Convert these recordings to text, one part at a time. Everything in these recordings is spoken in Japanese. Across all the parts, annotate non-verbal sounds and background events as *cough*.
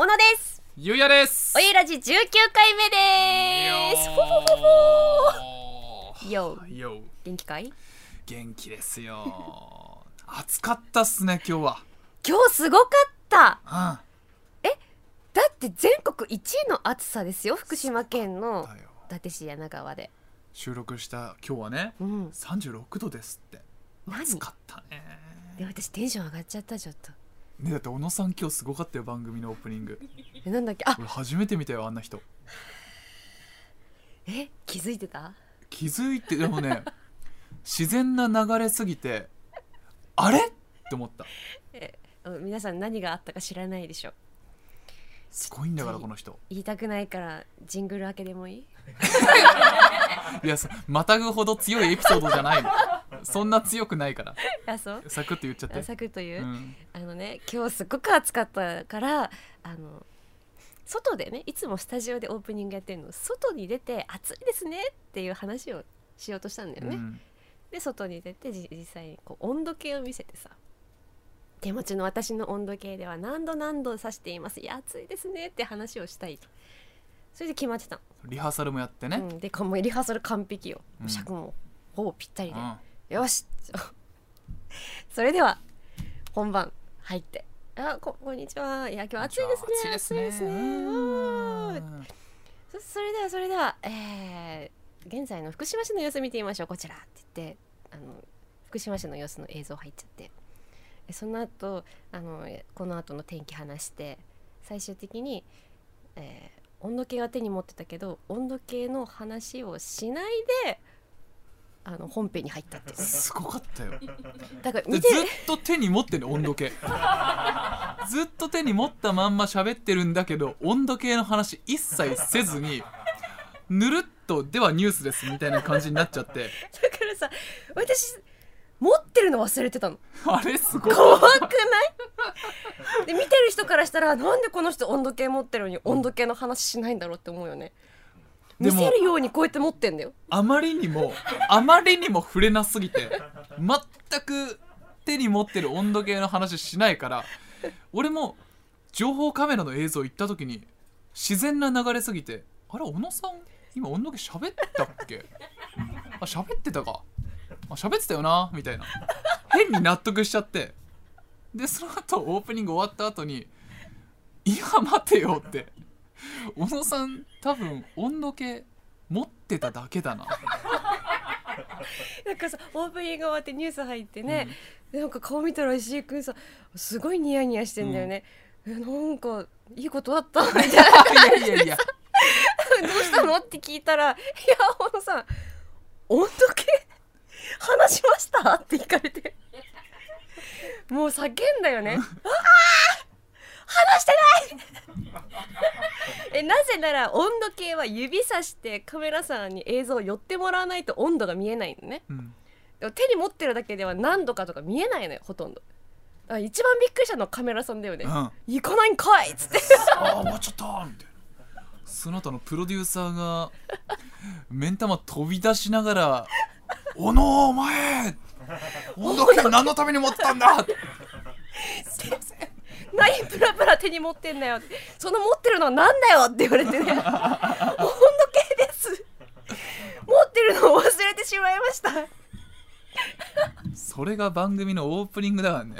小野です。ゆうやです。おゆらじ19回目です。ほほほほよよ元気かい？元気ですよ。暑かったっすね今日は。今日すごかった。うん。だって全国1位の暑さですよ福島県の。だよ。伊達市柳川で。収録した今日はねうん。36度ですって。何？暑かったね。で私テンション上がっちゃったちょっとねだって小野さん今日すごかったよ番組のオープニング。えなんだっけ？あ。俺初めて見たよあんな人。え？気づいてた？気づいてでもね *laughs* 自然な流れすぎてあれ？って思った。うん皆さん何があったか知らないでしょ。すごいんだからこの人。言いたくないからジングル開けでもいい？*laughs* いやそまたぐほど強いエピソードじゃないのそんな強くないから。*laughs* あそう？サクッと言っちゃって。あサクッと言う、うん。あのね今日すっごく暑かったからあの外でねいつもスタジオでオープニングやってるの。外に出て暑いですねっていう話をしようとしたんだよね、うん。で外に出てじ実際にこう温度計を見せてさ。手持ちの私の温度計では何度何度指していますいや暑いですねって話をしたいと。それで決まってたリハーサルもやってね、の、うん、でこうもうリハーサル完璧よ、うん。尺もほぼぴったりで、うんよし。*laughs* それでは本番入って。あここんにちは。いや今日暑いですね。暑いですね。ですね。うん。そそれではそれでは、えー現在の福島市の様子見てみましょう。こちらって言ってあの福島市の様子の映像入っちゃって。えその後あのえこの後の天気話して最終的に、えー温度計は手に持ってたけど温度計の話をしないであの本編に入ったってすごかったよ。だから見てっと手に持ってんの温度計。*laughs* ずっと手に持ったまんま喋ってるんだけど温度計の話一切せずにぬるっとではニュースですみたいな感じになっちゃって。だからさ私持ってるの忘れてたの。あれすごい。怖くない？で見てる人からしたらなんでこの人温度計持ってるのに温度計の話しないんだろうって思うよね見せるようにこうやって持ってんだよ。あまりにもあまりにも触れなすぎて全く手に持ってる温度計の話しないから俺も情報カメラの映像行った時に自然な流れすぎてあれ小野さん今温度計喋ったっけ？あ喋ってたか。あ喋ってたよなみたいな。変に納得しちゃって。でその後オープニング終わった後に「今待てよ」って *laughs* 小野さん多分温度計持ってただけだな。*laughs* なんかさオープニング終わってニュース入ってね、でなんか顔見たら石井君さすごいニヤニヤしてんだよね、えなんかいいことあった？みたいな *laughs* いやいやいやどうしたの？って聞いたら「いや小野さん温度計話しました?」って聞かれて。もう叫んだよね「ああ話してない!」えなぜなら温度計は指さしてカメラさんに映像を寄ってもらわないと温度が見えないのね。うん。でも手に持ってるだけでは何度かとか見えないのよほとんど。あ一番びっくりしたのはカメラさんだよね。うん、あ行かないんかいっつって。あ終わっちゃったみたいな。その後のプロデューサーが目ん玉飛び出しながら「*laughs* 小野お前温度計何のために持ってたんだ!」すいません何プラプラ手に持ってんだよ。ってその持ってるのはなんだよって言われてね。温度計です持ってるのを忘れてしまいました。それが番組のオープニングだからね。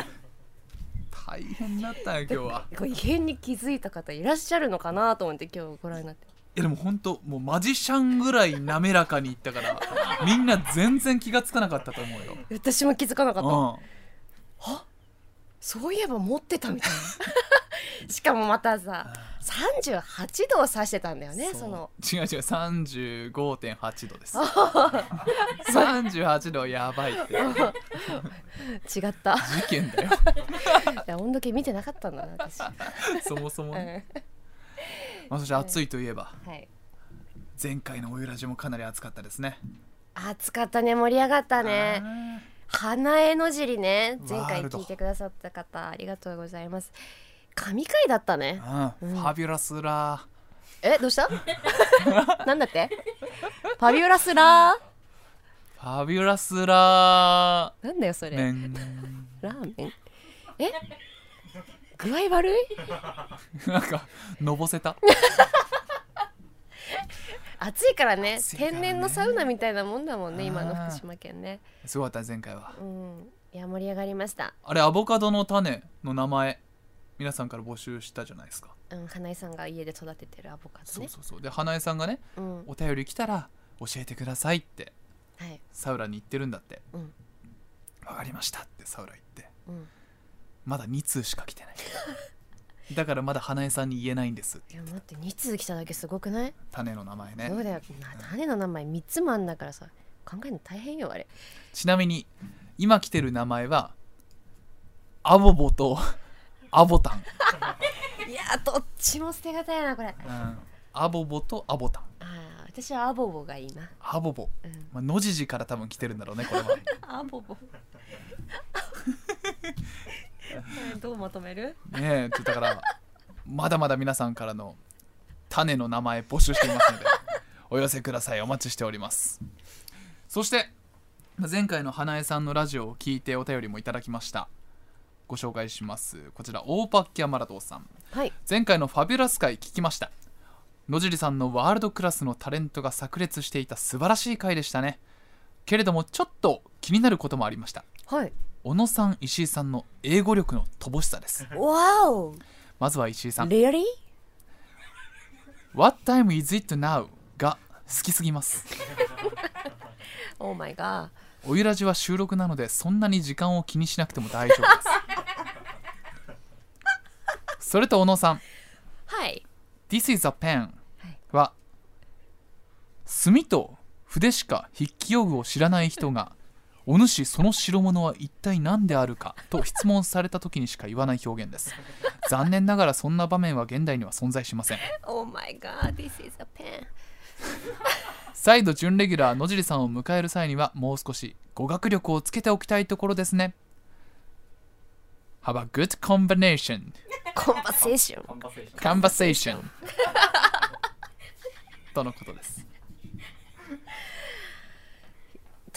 大変だったよ今日は。異変に気づいた方いらっしゃるのかなと思って今日ご覧になって。いやでも本当もうマジシャンぐらい滑らかにいったからみんな全然気がつかなかったと思うよ、私も気づかなかった。うん、そういえば持ってたみたいな。*laughs* しかもまたさ38度を指してたんだよねその。違う違う35.8度です。38 *laughs* 度やばいって。違った。事件だよ。*laughs* いや温度計見てなかったんだな私、そもそもうね、ん。まあ、そして暑いといえばはい。前回のおゆらじもかなり暑かったですね。暑かったね盛り上がったね。あ花江の尻ね。前回聞いてくださった方ありがとうございます。神回だったね。ーうん。ファビュラスラー。えどうした？*laughs* なんだって？ファビュラスラー？ファビュラスラなんだよそれ。ラーメン？え？具合悪い？*laughs* なんかのぼせた？*laughs* 暑いからねね。天然のサウナみたいなもんだもんね今の福島県ね。すごかった前回は。うん。いや盛り上がりました。あれアボカドの種の名前皆さんから募集したじゃないですか、うん花井さんが家で育ててるアボカドね。そうそうそう。で花江さんがねうん。お便り来たら教えてくださいってはい。サウラに言ってるんだって。うん。わかりましたってサウラ言って。うん。まだ2通しか来てない *laughs* だからまだ花江さんに言えないんです。いや待って2通来ただけすごくない？種の名前ね。そうだよ。な種の名前3つもあんだからさ考えるの大変よあれ。ちなみに今来てる名前はアボボと *laughs* アボタン、*laughs* いやどっちも捨てがたいなこれ。うん、アボボとアボタン。あー私はアボボがいいな。アボボ、うん。まあのじじから多分来てるんだろうねこれは *laughs* アボボ *laughs* どうまとめる？ねえちょだからまだまだ皆さんからの種の名前募集していますので *laughs* お寄せください。お待ちしております。そしてまあ前回の花江さんのラジオを聞いてお便りもいただきました。ご紹介します。こちらオーパッキャマラドーさん。はい。前回のファビュラス回聞きました。野尻さんのワールドクラスのタレントが炸裂していた素晴らしい回でしたね。けれどもちょっと気になることもありました。はい小野さん石井さんの英語力の乏しさです。わおまずは石井さん。Really? What time is it now? が好きすぎます。*laughs* Oh my god. おゆらじは収録なのでそんなに時間を気にしなくても大丈夫です。*laughs* それと小野さん。はい。This is a pen は墨と筆しか筆記用具を知らない人がお主その代物は一体何であるか？と質問された時にしか言わない表現です。残念ながらそんな場面は現代には存在しません。Oh my god This is a pen. 再度準レギュラー野尻さんを迎える際にはもう少し語学力をつけておきたいところですね。Have a good combination コンバセーション conversation. *laughs* とのことです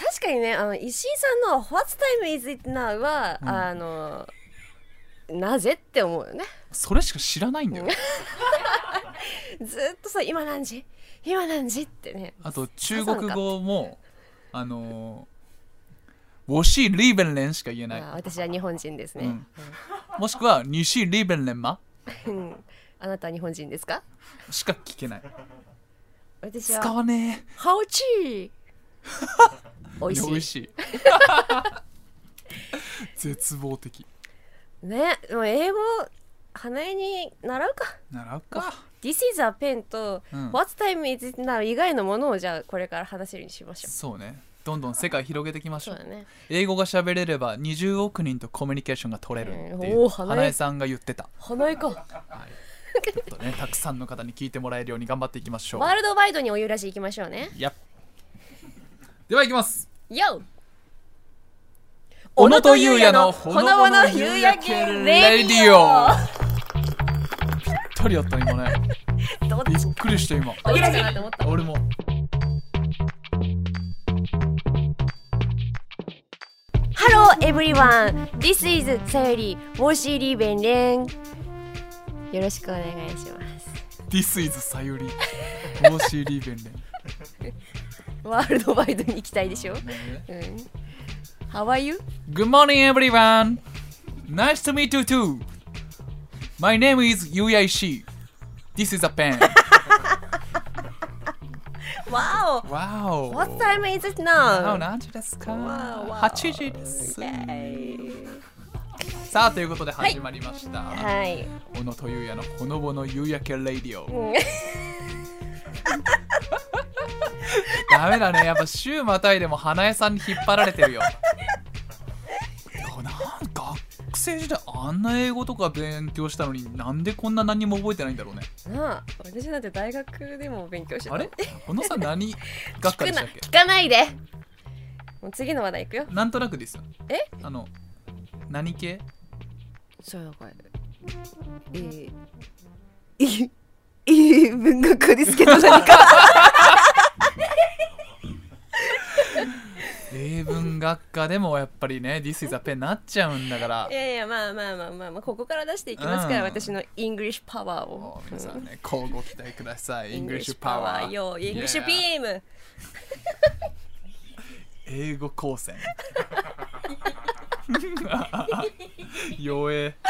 確かにねあの石井さんの「What time is it now は」うん。あのなぜって思うよね。それしか知らないんだよ *laughs* ずっとさ「今何時？今何時?」ってね。あと中国語もあのー、我是リベンレンしか言えない。あ私は日本人ですね、うん。もしくは你是リベンレンマ。うん。あなたは日本人ですか？しか聞けない。私は。使わね「ハオチー」*laughs* 美え味しい。美味しい。*laughs* 絶望的。ねでも英語花江に習うか。習うか。This is a pen と、うん。What time is it now 以外のものをじゃあこれから話せるようにしましょう。そうね。どんどん世界広げていきましょう。ね。英語が喋れれば20億人とコミュニケーションが取れるっていう花江さんが言ってた。花江か。ちょっとねたくさんの方に聞いてもらえるように頑張っていきましょう。ワールドワイドにお湯らし行きましょうね。やっではいきます。YO! 小野とゆうやのほのぼの夕焼けレディオ。ぴったりやった今ね。*laughs* びどっくりした今。お湯らしかなって思った。俺も。Hello everyone! This is さよりモーシーリーベンレンよろしくお願いします。This is さゆ *laughs* りモーシーリーベンレワールドワイドに行きたいでしょンうん How are you? Good morning everyone Nice to meet you too My name is Ishii This is a pen Wow! Wow What time is it あ now? 何時ですかわおわお ?8 時ですさあということで始まりました、はい。小野とゆうやのほのぼの夕焼けレディオダメだね。やっぱ週またいでも花江さんに引っ張られてるよ。なんか学生時代あんな英語とか勉強したのになんでこんな何も覚えてないんだろうね。なあ、私なんて大学でも勉強してた。あれ？小野さん何学科でしたっけ？聞かないで。もう次の話題いくよ。なんとなくです。よえ？あの何系？そうだこれ。えー、えー、えー、文学科ですけど何か。*laughs* 英英文学科でもやっぱりね This is a pen なっちゃうんだから。*laughs* いやいやまあまあまあまあ、まあ、ここから出していきますから、うん。私のイングリッシュパワーもをう皆さんね交互期待ください。イングリッシュパワ Power ーよイングリッシュ Yeah ビーム英語高専。弱え。*laughs*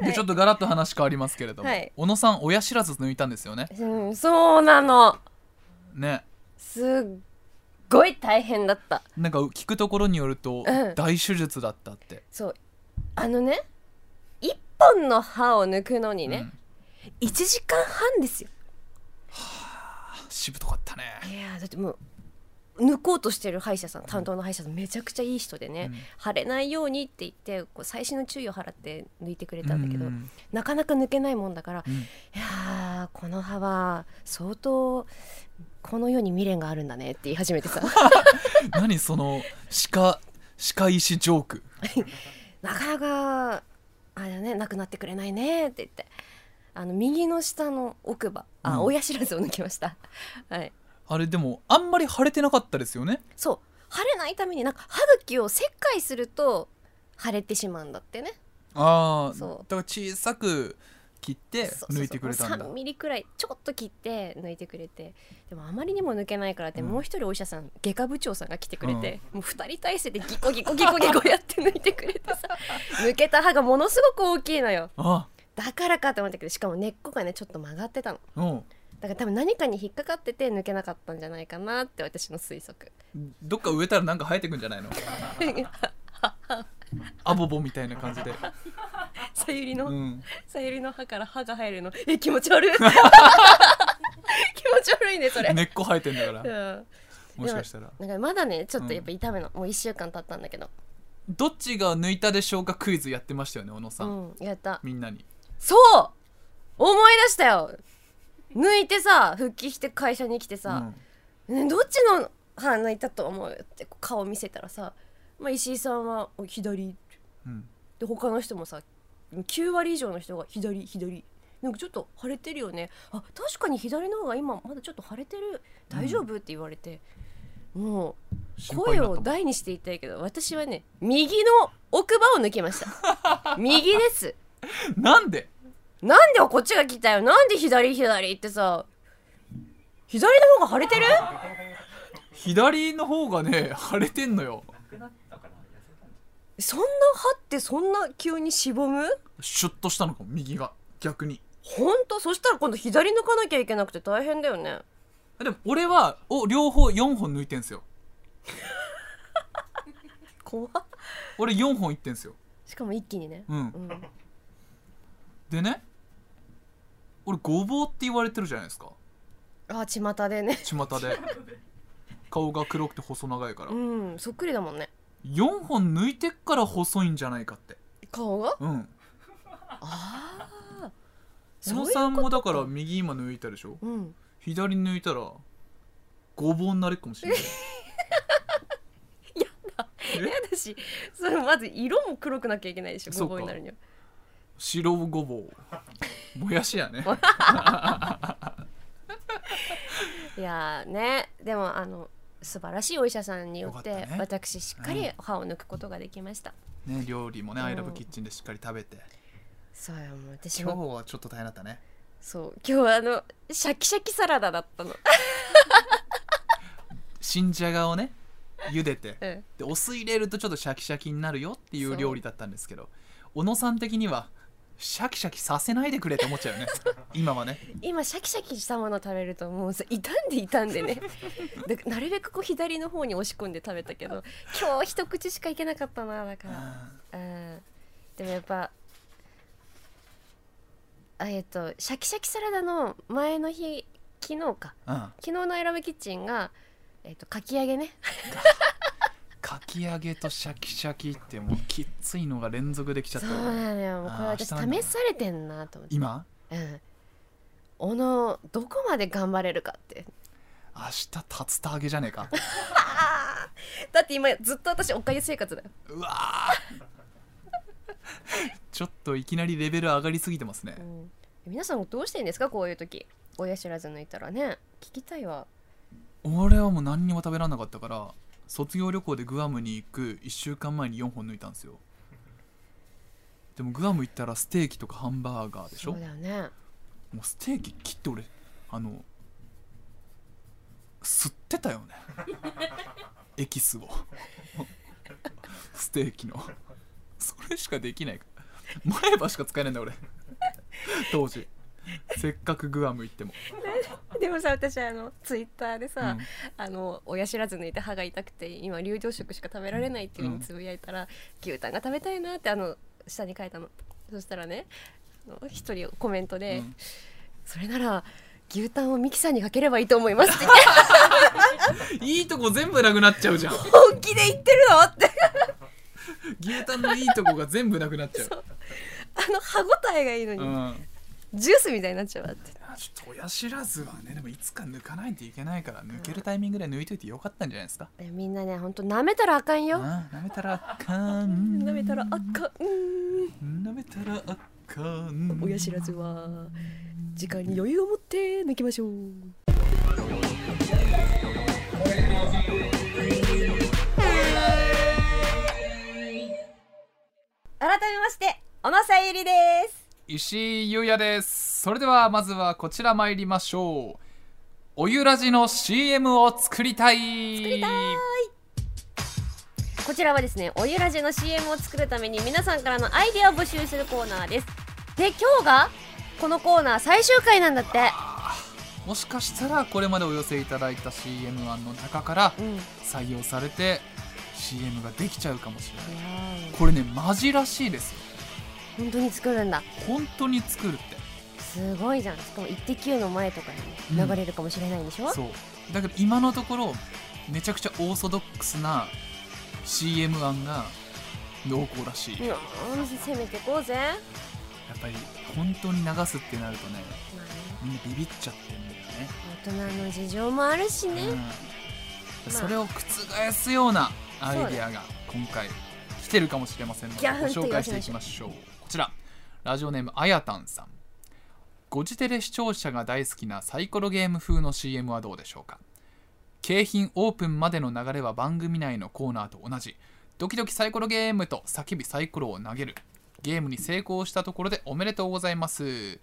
でちょっとガラッと話変わりますけれども、はい。小野さん親知らず抜いたんですよね。うんそうなの。ね。すっごい大変だった。なんか聞くところによると、うん。大手術だったって。そう。あのね一本の歯を抜くのにね、1時間半ですよ。うんしぶとかったね。いやーだってもう抜こうとしてる歯医者さん担当の歯医者さんめちゃくちゃいい人でね、腫れないようにって言ってこう細心の注意を払って抜いてくれたんだけど、うん。なかなか抜けないもんだから、うん。いやーこの歯は相当この世に未練があるんだねって言い始めてさ。*laughs* 何その歯科歯科医師ジョーク。*laughs* なかなかあれだねなくなってくれないねって言って。あの右の下の奥歯。あ、うん。親知らずを抜きました。*laughs* はい。あれでもあんまり腫れてなかったですよね？そう。腫れないためになんか歯茎を切開すると腫れてしまうんだってね。ああだそう。から小さく切って抜いてくれたんだ。3ミリくらいちょっと切って抜いてくれて。でもあまりにも抜けないからって、うん。もう一人お医者さん外科部長さんが来てくれて、もう2人体制でギコギコギコギコやって抜いてくれてさ抜けた歯がものすごく大きいのよ。あ。だからかと思ったけどしかも根っこがねちょっと曲がってたの。うん。だから多分何かに引っかかってて抜けなかったんじゃないかなって私の推測。どっか植えたらなんか生えてくんじゃないの？*laughs* アボボみたいな感じで。*laughs* さゆりの、うん。さゆりの歯から歯が生えるの。え気持ち悪い。*laughs* 気持ち悪いねそれ、根っこ生えてんだから。うん。もしかしたら。なんかまだねちょっとやっぱ痛めの、もう1週間経ったんだけど。どっちが抜いたでしょうかクイズやってましたよね小野さ、うんんやった。みんなに。そう思い出したよ。抜いてさ復帰して会社に来てさ、ね、どっちの歯抜いたと思うって顔見せたらさ、まあ、石井さんはお左。うん。うんで他の人もさ9割以上の人が左左。なんかちょっと腫れてるよね。あ確かに左の方が今まだちょっと腫れてる。大丈夫、って言われて。もう声を大にして言いたいけど私はね右の奥歯を抜きました。*laughs* 右です。なんで？なんでこっちが来たよ。なんで左左ってさ左の方が腫れてる？左の方がね腫れてんのよそんな歯ってそんな急にしぼむ？シュッとしたのかも右が。逆に。ほんと？そしたら今度左抜かなきゃいけなくて大変だよね。でも俺はお両方4本抜いてんすよ。*laughs* 怖っ。俺4本いってんすよ。しかも一気にね。うん。うん。でね俺ごぼうって言われてるじゃないですか。あ巷でね。巷で。*laughs* 顔が黒くて細長いから。うんそっくりだもんね4本抜いてっから細いんじゃないかって。顔が？うん。ああ小野さんもだから右今抜いたでしょ？うん。左抜いたらごぼうになれるかもしれない。*laughs* 嫌だ。しそれまず色も黒くなきゃいけないでしょごぼうになるには。白ごぼうもやしやね。*laughs* いやーね。でもあの素晴らしいお医者さんによってよかったね。私しっかり歯を抜くことができました、ね料理もね「うんアイラブキッチン」でしっかり食べて。そうよもう私今日もはちょっと大変だったね。そう今日はあのシャキシャキサラダだったの、*laughs* 新じゃがをね茹でてうん、でお酢入れるとちょっとシャキシャキになるよっていう。料理だったんですけど小野さん的にはシャキシャキさせないでくれって思っちゃうよね。*laughs* 今はね。今シャキシャキしたもの食べるともうさ傷んで傷んでね。でなるべくこう左の方に押し込んで食べたけど今日一口しかいけなかったなだから。うん。でもやっぱあえっとシャキシャキサラダの前の日昨日か。うん。昨日の選ぶキッチンがえっとかき揚げね *laughs* かき揚げとシャキシャキってもうきっついのが連続できちゃったそうよなのよ。もうこれあー私明日なんだ。試されてんなと思って。今？うん。おのどこまで頑張れるかって。明日竜田揚げじゃねえか。*laughs* だって今ずっと私おかゆ生活だよ、うわー。ちょっといきなりレベル上がりすぎてますね。うん、皆さんどうしてんですか？こういう時。親知らず抜いたらね。聞きたいわ。俺はもう何にも食べられなかったから卒業旅行でグアムに行く1週間前に4本抜いたんですよ。でもグアム行ったらステーキとかハンバーガーでしょ？そうだよね。もうステーキ切って俺あの吸ってたよね。*laughs* エキスを。ステーキの。それしかできない。前歯しか使えないんだ俺。当時 *laughs* せっかくグアム行っても、でもさ私あのツイッターでうさ、ん。あの親知らず抜いて歯が痛くて今流動食しか食べられないっていうのをつぶやいたら、牛タンが食べたいなってあの下に書いたの。そしたらね一人コメントで、うん。それなら牛タンをミキサーにかければいいと思いますって。言っていいとこ全部なくなっちゃうじゃん。本気で言ってるのって。牛タンのいいとこが全部なくなっちゃう。あの歯ごたえがいいのに、うんジュースみたいになっちゃうわって。あちょっと親知らずはねでもいつか抜かないといけないから抜けるタイミングで抜いといてよかったんじゃないですか、えみんなねほんと舐めたらあかんよ。あ舐めたらあかん。舐めたらあかん。舐めたらあかん。親知らずは時間に余裕を持って抜きましょう。改めまして小野さゆりです石井優也です。それではまずはこちら参りましょう。おゆらじの CM を作りたい。作りたいこちらはですねおゆらじの CM を作るために皆さんからのアイデアを募集するコーナーです。で今日がこのコーナー最終回なんだって。もしかしたらこれまでお寄せいただいた CM 案の中から採用されて CM ができちゃうかもしれない。これねマジらしいですよ本当に作るんだ。本当に作るって。すごいじゃん。しかも「イッテ Q!」の前とかにうん。流れるかもしれないんでしょ、そう。だけど今のところめちゃくちゃオーソドックスな CM 案が濃厚らしい、やっうん攻めてこうぜ、ぱり本当に流すってなるとねまあね、みんなビビっちゃってるんだよね、大人の事情もあるしね、うん、それを覆すようなアイデアが今回来てるかもしれませんのでご紹介していきましょう。こちら。ラジオネームあやたんさん。ご自テレ視聴者が大好きなサイコロゲーム風の CM はどうでしょうか？景品オープンまでの流れは番組内のコーナーと同じ。ドキドキサイコロゲームと叫びサイコロを投げる。ゲームに成功したところでおめでとうございます。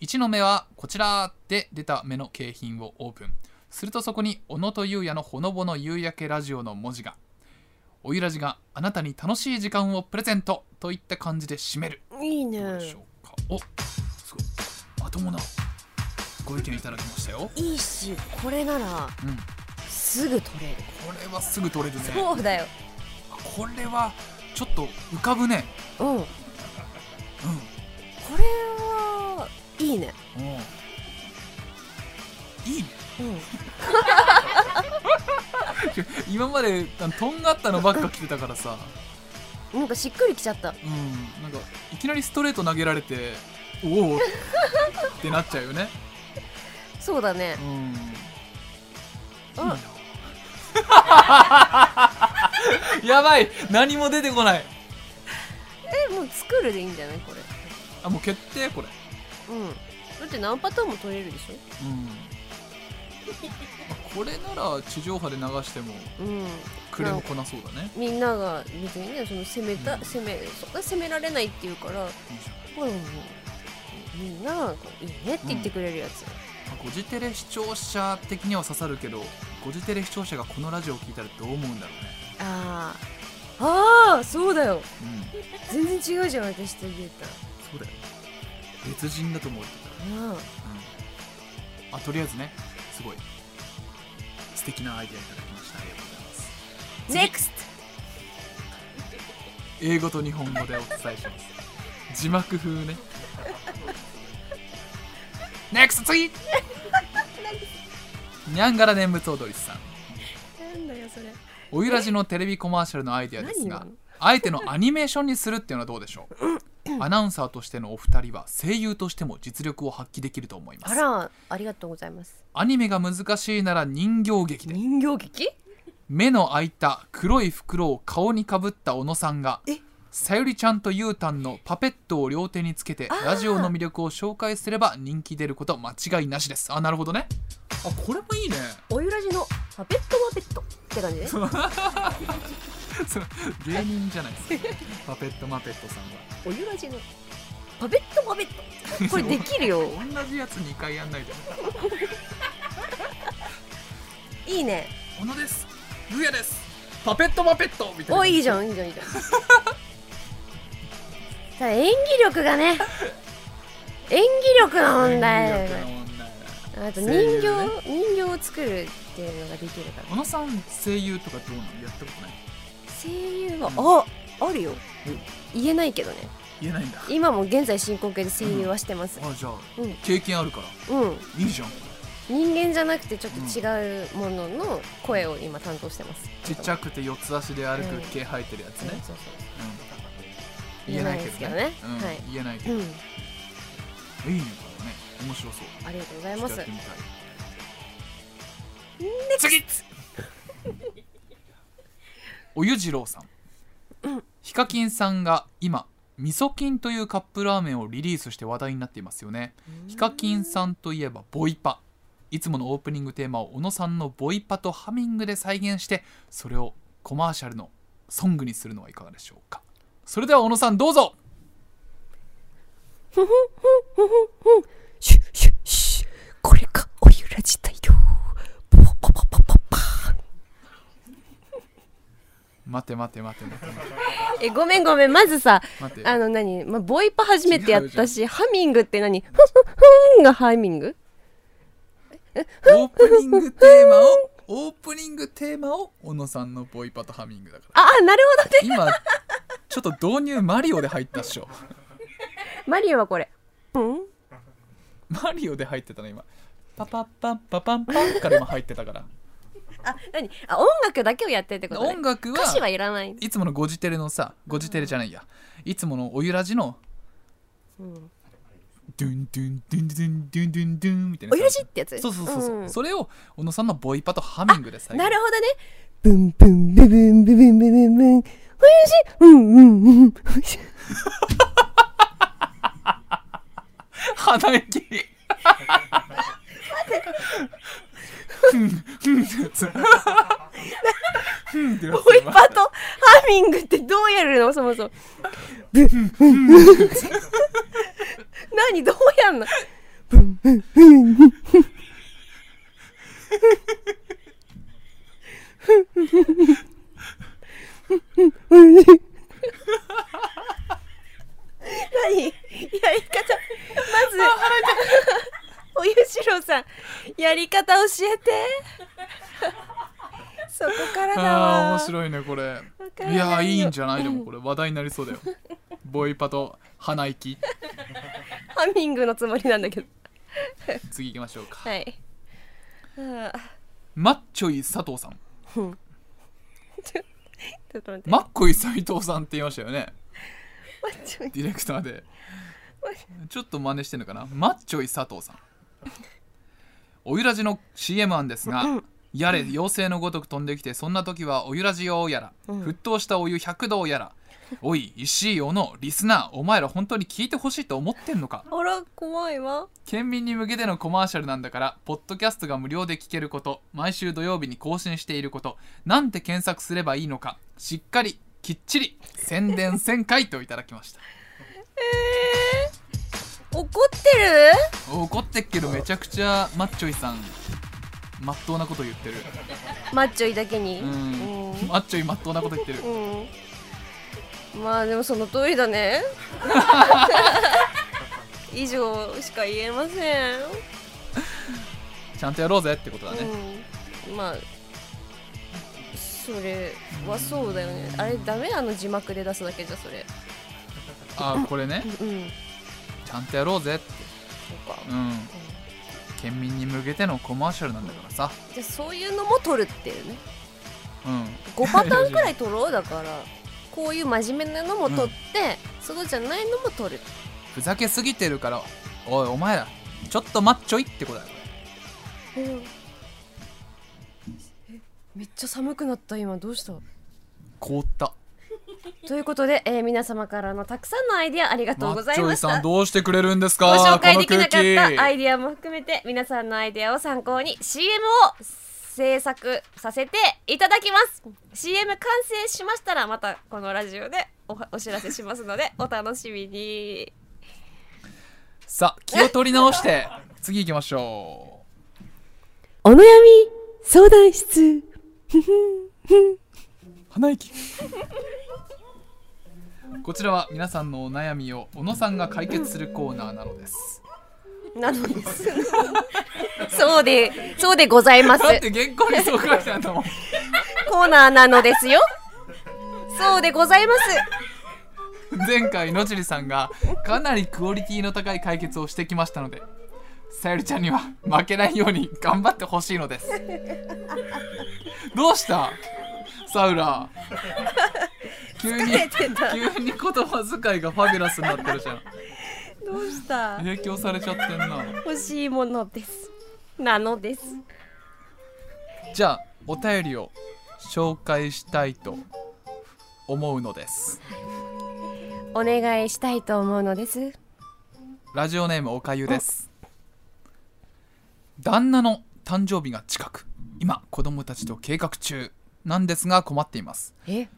1の目はこちらで出た目の景品をオープン。するとそこに小野と優也のほのぼの夕焼けラジオの文字がおゆらじがあなたに楽しい時間をプレゼントといった感じで締める。いいね。どうでしょうか？おすごい。まともなご意見いただきましたよ。いいしこれならうん。すぐ取れる。これはすぐ取れるね。そうだよ。これはちょっと浮かぶね。うん。こうれはいいね。んうん。いいね。うん *laughs* *laughs* 今までとんがったのばっか来てたからさ。なんかしっくりきちゃった。うん。なんかいきなりストレート投げられておおってなっちゃうよね。そうだね。うん。うん *laughs* やばい。何も出てこない。えもう作るでいいんじゃない？これ。あもう決定？これ。うん。だって何パターンも取れるでしうんこれなら地上波で流してもクレもこなそうだね。みんなが別にねその攻めた、うん。攻めそんな攻められないっていうからいいじゃん。うんみんないいねって言ってくれるやつ、まあゴジテレ視聴者的には刺さるけどゴジテレ視聴者がこのラジオを聞いたらどう思うんだろあー。あーそうだよ。うねうん。全然違うじゃん私と言うそうだよ。別人だと思うってた。らたらうん。うん。あとりあえずねすごい素敵なアイデアいただきました。ありがとうございます。次 NEXT 英語と日本語でお伝えします。字幕風ね。*laughs* NEXT 次。にゃんがら念仏踊りさん。なんだよそれ。おゆらじのテレビコマーシャルのアイデアですがあえてのアニメーションにするっていうのはどうでしょう？*clears throat* アナウンサーとしてのお二人は声優としても実力を発揮できると思います。あらありがとうございます。アニメが難しいなら人形劇で。人形劇？目の開いた黒い袋を顔にかぶった小野さんがえ？さゆりちゃんとゆうたんのパペットを両手につけてラジオの魅力を紹介すれば人気出ること間違いなしです。あなるほどね。あこれもいいね。おゆらじのパペットマペットって感じね *laughs* 芸人じゃないですか。パペットマペットさんはおゆらじの。パペットマペット。これできるよ。同じやつ2回やんないでいいね。小野です。ルーヤです。パペットマペット。みたいな。おいいじゃんいいじゃんいいじゃん。ただ演技力がね。演技力の問題。演技力の問題。あと人形、人形を作るっていうのができるから。小野さん声優とかどうなの？やったことない？声優は、ああるよ。言えないけどね。言えないんだ。今も現在進行形で声優はしてます。あじゃあ、うん。経験あるから。うん。いいじゃん。人間じゃなくてちょっと違うものの声を今担当してます。ちっちゃくて四つ足で歩くうん毛生えてるやつね、うん。そうそうう。ん。言えないですけどね。うん。はい。言えないけど、うん。いいねこれね。面白そう。ありがとうございます。ちょっとやってみたい。次おゆじろうさん、ヒカキンさんが今味噌菌というカップラーメンをリリースして話題になっていますよね。ヒカキンさんといえばボイパ。いつものオープニングテーマを小野さんのボイパとハミングで再現してそれをコマーシャルのソングにするのはいかがでしょうか。それでは小野さんどうぞ。シュシュシュこれかおゆらじだ待て待て待て待て。待てえごめんごめんまずさ待て。あの何、まあ、ボイパ初めてやった違しハミングって何？ふんふんふんがハミング？オープニングテーマをオープニングテーマを小野さんのボイパとハミングだから。ああなるほどね。今ちょっと導入マリオで入ったっしょ。マリオはこれ。うん？マリオで入ってたの今。パパッパンパパンパンから今入ってたからあ何？あ音楽だけをやってるってこと、ね、音楽歌詞ははいらない、いつものゴジテレのさゴジテレじゃないや。いつものおゆらじのうん、ドゥンドゥンドゥンドゥンドゥンドゥンドゥンみたいなおゆらじってやつ？そうそうそうそう、ん。それを小野さんのボイパとハミングで再現なるほどね。ブンブンブブンブブンブブンブンおゆらじうんうんうん鼻息 *laughs* ふんふんってやつふんってやつボイパとハミングってどうやるのそもそもブンブンブン何どうやんのブンブンブンブン何やり方まず *laughs* おゆしろさんやり方教えて。*laughs* そこからだわ。面白いねこれ。いやーいいんじゃないでもこれ。話題になりそうだよ。ボイパと鼻息ハミングのつもりなんだけど。次行きましょうか。はい。あマッチョイ佐藤さん。マッコイ斉藤さんって言いましたよね。ディレクターで。ちょっと真似してんのかな。マッチョイ佐藤さん *laughs* おゆらじの CM 案ですがやれ妖精のごとく飛んできてそんな時はおゆらじよやら、うん。沸騰したお湯100度やらおい石井小野リスナーお前ら本当に聞いてほしいと思ってんのか？あら怖いわ。県民に向けてのコマーシャルなんだからポッドキャストが無料で聞けること毎週土曜日に更新していることなんて検索すればいいのかしっかりきっちり宣伝 *laughs* 1000回といただきました。えー、怒ってる？怒ってっけどめちゃくちゃマッチョイさんまっとうなこと言ってる。マッチョイだけに？うん。うん。マッチョイまっとうなこと言ってる。うん。まあでもその通りだね。*laughs* 以上しか言えません、ちゃんとやろうぜってことだね。うん。まあそれはそうだよね。あれダメ？あの字幕で出すだけじゃそれ。あこれね？うんちゃんとやろうぜって。そうか、うん。県民に向けてのコマーシャルなんだからさ。じゃあそういうのも取るっていうね。うん。5パターンくらい取ろうだから *laughs* こういう真面目なのも取って、そうじゃないのも取る。ふざけすぎてるからおいお前らちょっとマッチョイってことだよ。えめっちゃ寒くなった今どうした？凍った *laughs* ということで、えー皆様からのたくさんのアイディアありがとうマござッチョイさんいましたどうしてくれるんですか？ご紹介できなかったアイディアも含めて皆さんのアイディアを参考に CM を制作させていただきます。CM 完成しましたらまたこのラジオでおお知らせしますので *laughs* お楽しみに。さあ気を取り直して *laughs* 次行きましょお悩み相談室。う鼻息こちらは皆さんのお悩みを小野さんが解決するコーナーなのです。なのです。そうでそうでございます。だって原稿にそう書いてあるんだもん。コーナーなのですよ。そうでございます。前回野尻さんがかなりクオリティの高い解決をしてきましたのでさゆりちゃんには負けないように頑張ってほしいのです。どうした？サウラ急に急に言葉遣いがファビュラスになってるじゃん。どうした？影響されちゃってんな。欲しいものです。なのです。じゃあお便りを紹介したいと思うのです。お願いしたいと思うのです。ラジオネームおかゆです。旦那の誕生日が近く。今子供たちと計画中なんですが困っています。え？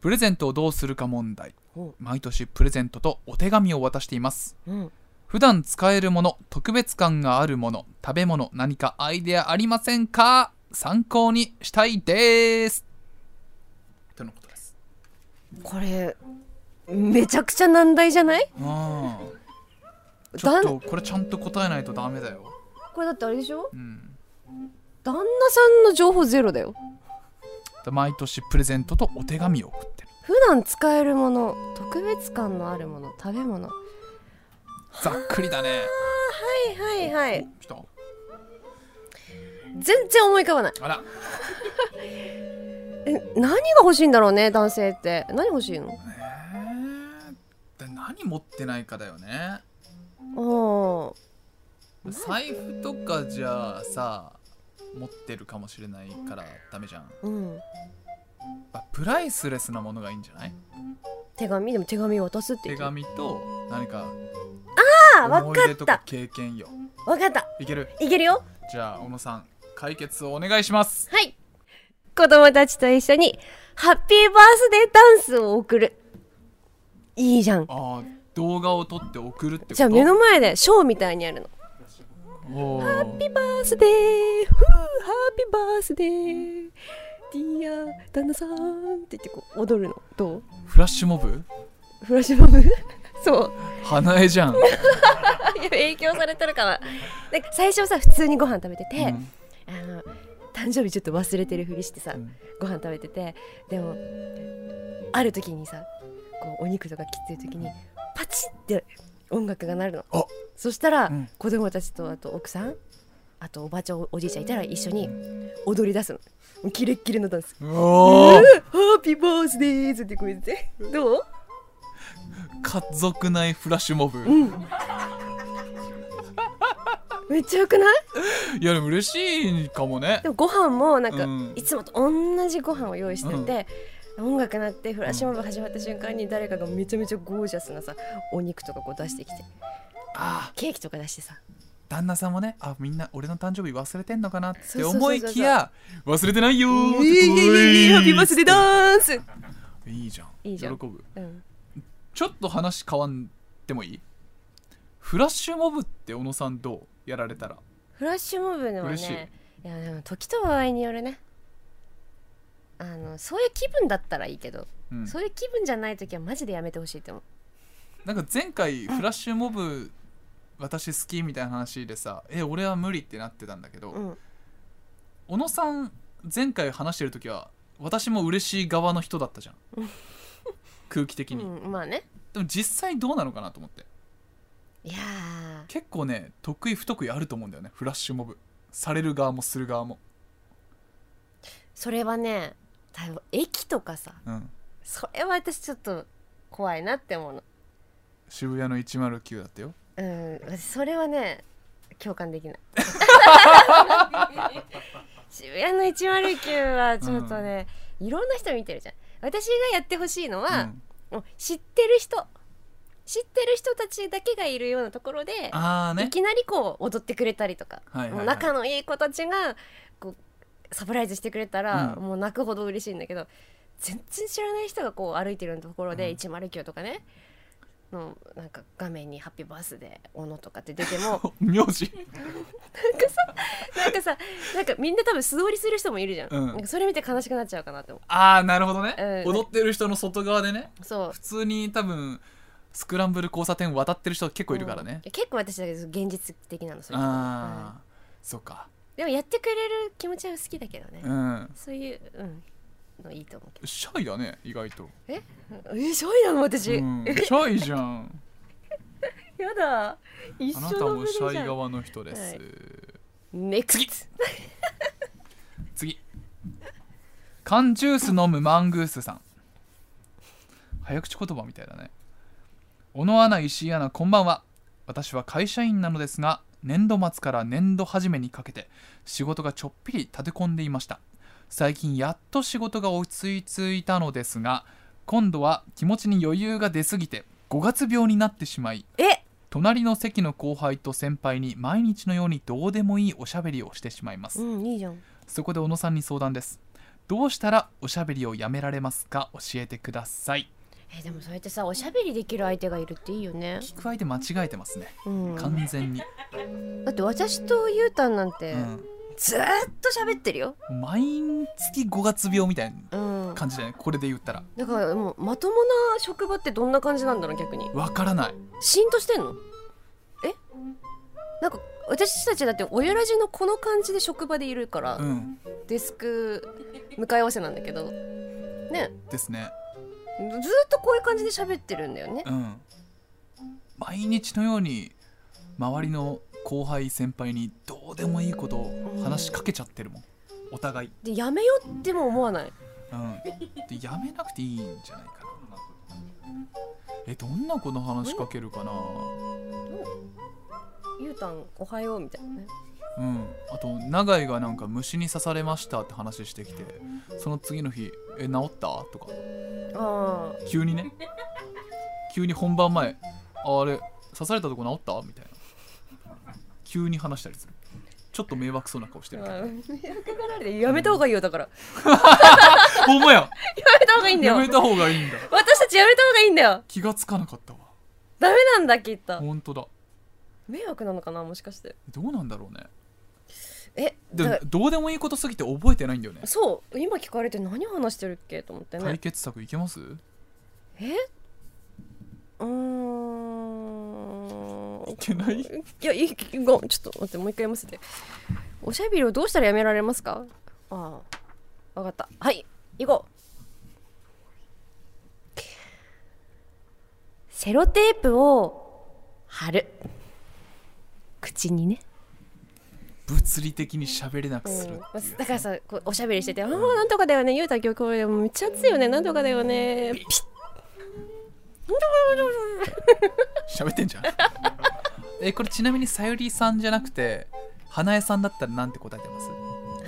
プレゼントをどうするか問題。お毎年プレゼントとお手紙を渡しています。うん。普段使えるもの特別感があるもの食べ物何かアイデアありませんか？参考にしたいです。とのことです。これめちゃくちゃ難題じゃない？うんちょっとこれちゃんと答えないとダメだよ。これだってあれでしょ？うん。旦那さんの情報ゼロだよ毎年プレゼントとお手紙を送ってる。普段使えるもの特別感のあるもの食べ物。はざっくりだね。いはいはい。来た。全然思い浮かばない。あら。え何が欲しいんだろうね男性って。何欲しいの？えー、で何持ってないかだよね。お財布とかじゃあさ持ってるかもしれないからダメじゃん。うん。あプライスレスなものがいいんじゃない？手紙でも手紙渡すって言手紙と何かあわ思いかった経験よ。わかった。いける？いけるよ。じゃあ小野さん解決をお願いします。はい。子供たちと一緒にハッピーバースデーダンスを送る。いいじゃん。あー動画を撮って送るってこと？じゃあ目の前でショーみたいにやるのハッピーバースデーフーハッピーバースデーディア旦那さんって言ってこう踊るの。どう？フラッシュモブ？フラッシュモブ？*laughs* そう。花江じゃん、*laughs* 影響されてるかな。なんか最初さ普通にご飯食べてて、うん。あの誕生日ちょっと忘れてるふりしてさ、うん。ご飯食べててでもある時にさこうお肉とか切ってる時にパチッて音楽が鳴るの。あ。そしたら、うん。子供たちとあと奥さんあとおばあちゃんおおじいちゃんいたら一緒に踊り出すの。キレッキレのダンス。ハッピーバースデーズってこう言って。どう？家族内フラッシュモブ、めっちゃよくない？いやでも嬉しいかもね。でもご飯もなんか、うん。いつもと同じご飯を用意してて、音楽鳴ってフラッシュモブ始まった瞬間に誰かがめちゃめちゃゴージャスなさお肉とかこう出してきてあケーキとか出してさ。旦那さんもね。あみんな俺の誕生日忘れてんのかなって思いきや忘れてないよーってイエイイエイイエイハッピーバースデーダンス。いいじゃん。いいじゃん。喜ぶ。うん。ちょっと話変わんでもいい？フラッシュモブって小野さんどう？やられたら。フラッシュモブでも嬉しい。ねいやでも時と場合によるねあのそういう気分だったらいいけど、うん。そういう気分じゃない時はマジでやめてほしいって思う。なんか前回フラッシュモブ私好きみたいな話でさえ俺は無理ってなってたんだけど、うん。小野さん前回話してる時は私も嬉しい側の人だったじゃん。*laughs* 空気的に、うん、まあね。でも実際どうなのかなと思って。いやー。結構ね得意不得意あると思うんだよね。フラッシュモブ。される側もする側も。それはね駅とかさうん。それは私ちょっと怖いなって思うの。渋谷の109だったよ。うん。私それはね共感できない。*laughs* 渋谷の109はちょっとね、いろんな人見てるじゃん。私がやってほしいのは、うん。もう知ってる人知ってる人たちだけがいるようなところで、ね。いきなりこう踊ってくれたりとか、はいはいはい。もう仲のいい子たちがこうサプライズしてくれたら、うん。もう泣くほど嬉しいんだけど全然知らない人がこう歩いてるところで、うん。109とかねのなんか画面に「ハッピーバースデー小野」とかって出ても *laughs* 名字？なんかさなんかみんな多分素通りする人もいるじゃん,、うん。なんかそれ見て悲しくなっちゃうかなって思ああなるほどね、うん。踊ってる人の外側でねうそう。普通に多分スクランブル交差点渡ってる人結構いるからね。うん、結構私だけど現実的なのそれ、ああ、うん。そうかでもやってくれる気持ちは好きだけどね、うん。そういう、うん、のいいと思うけど。シャイだね意外と、え？*laughs* えシャイなの私、うん、シャイじゃん。*laughs* やだ。一緒あなたのもシャイが側の人です、はいネクスト次。缶ジュース飲むマングースさん。早口言葉みたいだね。小野アナ石井アナこんばんは。私は会社員なのですが年度末から年度初めにかけて仕事がちょっぴり立て込んでいました。最近やっと仕事が落ち着いたのですが今度は気持ちに余裕が出すぎて5月病になってしまいえ？隣の席の後輩と先輩に毎日のようにどうでもいいおしゃべりをしてしまいます。うんいいじゃん。そこで小野さんに相談です。どうしたらおしゃべりをやめられますか？教えてくださいえでもそうやってさおしゃべりできる相手がいるっていいよね、聞く相手間違えてますね。うん、だ完全に、って私とゆうたんなんて、うん。ずーっと喋ってるよ。毎月5月病みたいなうん。感じだよねこれで言ったら。だからもうまともな職場ってどんな感じなんだろう逆に。わからない。シーンとしてんの？え？なんか私たちだって親ラジのこの感じで職場でいるから、うん。デスク向かい合わせなんだけど。ね。ですねずーっとこういう感じで喋ってるんだよね。うん。毎日のように周りの後輩先輩にどうでもいいことを話しかけちゃってるもん。お互い。でやめようっても思わない？うん。でやめなくていいんじゃないかな。えどんなこと話しかけるかな？ゆうたんおはようみたいなねうん、あと永井がなんか虫に刺されましたって話してきてその次の日「え治った?」とか。あ急にね。急に本番前「ああれ刺されたとこ治った?」みたいな。急に話したりする。ちょっと迷惑そうな顔してあるやめた方がいいよだから。や *laughs* ほんまやめた方がいいんだよ。やめた方がいいんだ。私たちやめた方がいいんだよ。気がつかなかったわ。ダメなんだきっと。ほんとだ。迷惑なのかなもしかして。どうなんだろうねえでだどうでもいいことすぎて覚えてないんだよね。そう今聞かれて何話してるっけ？と思って解ね決策いけます？え？うーん。いけない？いやいいごちょっと待ってもう一回読ませて。おしゃべりをどうしたらやめられますか？ああわかった。はい行こう。セロテープを貼る。口にね物理的に喋れなくするうだからさこうおしゃべりしてて「ああなんとかだよねゆうた今日これめっちゃ暑いよねなんとかだよね」ピッ。喋ってんじゃん。*laughs* えこれちなみにさゆりさんじゃなくて花江さんだったらなんて答えてます？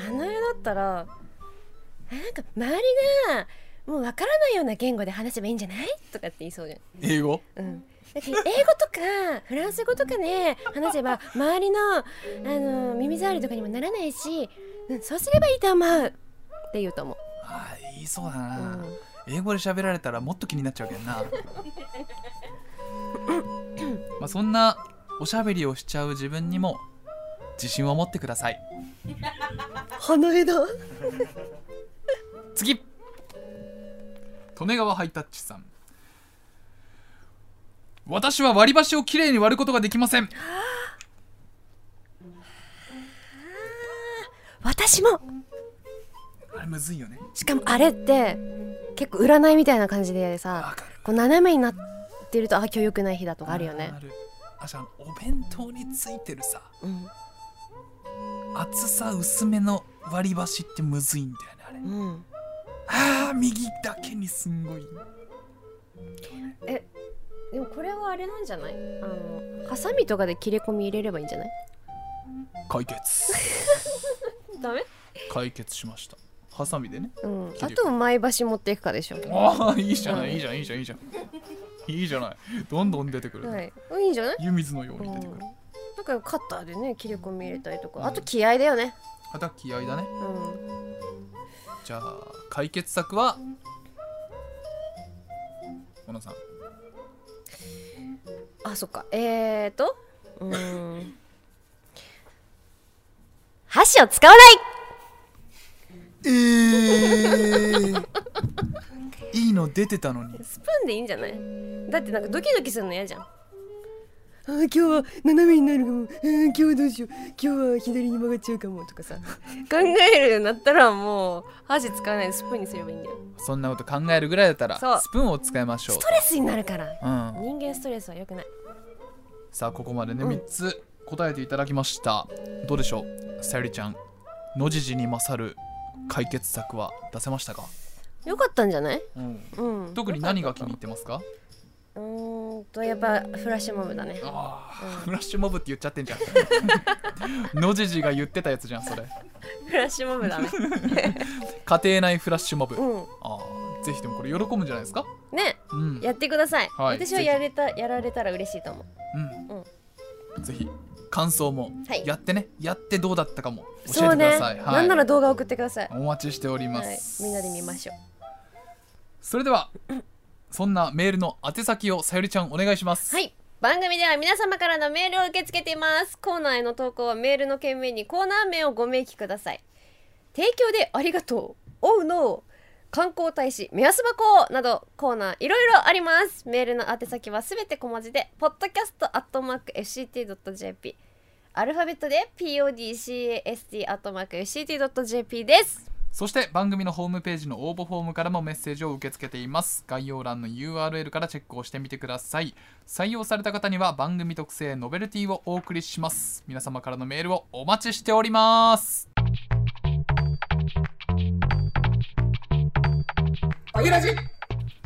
花江だったらあなんか周りがもうわからないような言語で話せばいいんじゃない？とかって言いそうじゃん。英語？うんだって英語とかフランス語とかね話せば周りのあの耳障りとかにもならないし、うん、そうすればいいと思うって言うと思う。あー言いそうだな、うん。英語で喋られたらもっと気になっちゃうけどな。*laughs* まあそんなおしゃべりをしちゃう自分にも自信を持ってください。花江だ。*laughs* 次。利根川ハイタッチさん私は割り箸をきれいに割ることができません。私も。あれむずいよね。しかもあれって結構占いみたいな感じでわさこう斜めになってるとあ今日良くない日だとかあるよね。あ。じゃあお弁当についてるさ。うん。厚さ薄めの割り箸ってむずいんだよねあれ。うん、あー右だけにすんごい。えでもこれはあれなんじゃない？あのハサミとかで切れ込み入れればいいんじゃない？解決。*laughs* ダメ？解決しました。ハサミでね。うん、あと前橋持っていくかでしょ。ああいいじゃない、うん。いいじゃんいいじゃんいいじゃん。いいじゃない。どんどん出てくる、はい。いいんじゃない？湯水のよううんに出てくる、だからカッターでね切れ込み入れたりとか、うん。あと気合だよね。あとは気合だね。うん。じゃあ解決策は？小野さんあそっか。えーとうーん。*laughs* 箸を使わない。えー、いいの出てたのに。スプーンでいいんじゃない？だってなんかドキドキするの嫌じゃん。あー今日は斜めになるかも、うん、今日はどうしよう。今日は左に曲がっちゃうかもとかさ。考えるようになったらもう箸使わないでスプーンにすればいいんだよ。そんなこと考えるぐらいだったらそう。スプーンを使いましょうストレスになるから。うん、人間ストレスは良くないさあここまでねうん。3つ答えていただきました、どうでしょう？さゆりちゃんのじじに勝る解決策は出せましたか、よかったんじゃない？うん、うん。特に何が気に入ってますか？うーんとやっぱフラッシュモブだね。ああ、うん。フラッシュモブって言っちゃってんじゃん。のじじが言ってたやつじゃんそれ。フラッシュモブだね。*laughs* 家庭内フラッシュモブ、うああぜひでもこれ喜ぶんじゃないですか？んねうん。やってください、はい。私はやれたやられたら嬉しいと思う。うん、ぜひ感想もはい。やってね、やってどうだったかも教えてくそうねださい、はい、なんなら動画送ってください、お待ちしておりまはい、す、みんなで見ましょう。それでは *clears throat* そんなメールの宛先をさゆりちゃんお願いします。はい。番組では皆様からのメールを受け付けています。コーナーへの投稿はメールの件名にコーナー名をご明記ください。提供でありがとう。おうの観光大使目安箱などコーナーいろいろあります。メールの宛先はすべて小文字で podcast.fct.jp アルファベットで podcast.fct.jp です。そして番組のホームページの応募フォームからもメッセージを受け付けています。概要欄の URL からチェックをしてみてください。採用された方には番組特製ノベルティをお送りします。皆様からのメールをお待ちしております。げラジ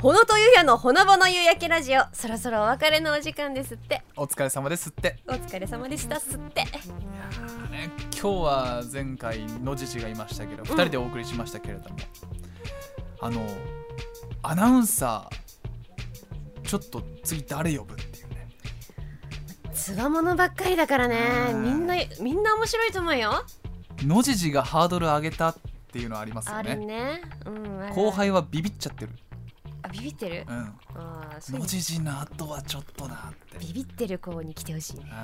ほのとゆやのほのぼの夕焼けラジオ。そろそろお別れのお時間ですって。お疲れ様ですって。お疲れ様でしたっすって。ね今日は前回のじじがいましたけど、2人でお送りしましたけれども。あのアナウンサーちょっと次誰呼ぶっていうね。つわものばっかりだからね。うん。みんなみんな面白いと思うよ。のじじがハードル上げたっていうのはありますよね。ね。うん後輩はビビっちゃってる。あビビってる？うん。あーそじじの後はちょっとなって。ビビってる子に来てほしいね。う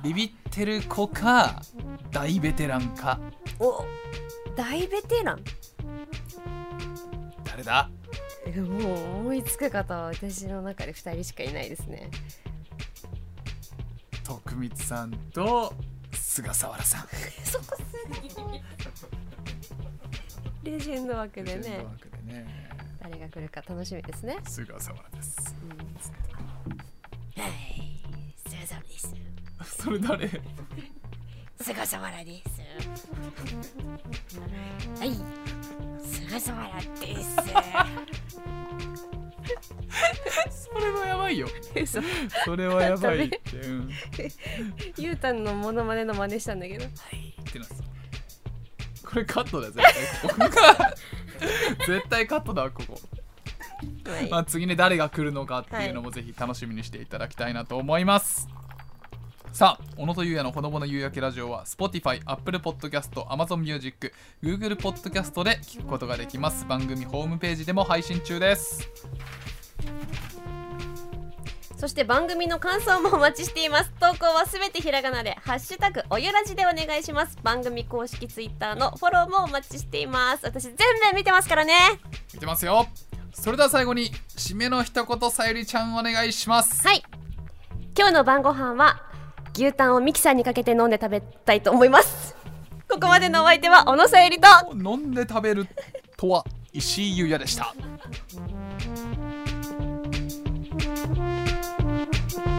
んビビってる子か大ベテランか。お大ベテラン？誰だ？えもう思いつく方は私の中で2人しかいないですね。徳光さんと菅佐原さん。*laughs* そこすレジェンド枠でね。誰が来るか楽しみですね。菅佐原です。はい。菅沢です。それ誰？菅沢です。はい。菅沢です。それはやばいよ。嘘。それはやばいって。うん。ゆうたんのモノマネの真似したんだけど。ってなってたこれカットだよ絶対。絶対カットだわここ。はい。まあ次ね誰が来るのかっていうのもぜひ楽しみにしていただきたいなと思います、さあ小野とゆうやのほのぼの夕焼けラジオは Spotify、Apple Podcast、Amazon Music、Google Podcast で聞くことができます。番組ホームページでも配信中ですそして番組の感想もお待ちしています。投稿はすべてひらがなでハッシュタグおゆらじでお願いします。番組公式ツイッターのフォローもお待ちしています。私全部見てますからね。見てますよ。それでは最後に締めの一言さゆりちゃんお願いします。はい。今日の晩ご飯は牛タンをミキサーにかけて飲んで食べたいと思います。ここまでのお相手は小野さゆりと飲んで食べるとは石井優也でした「Thank you.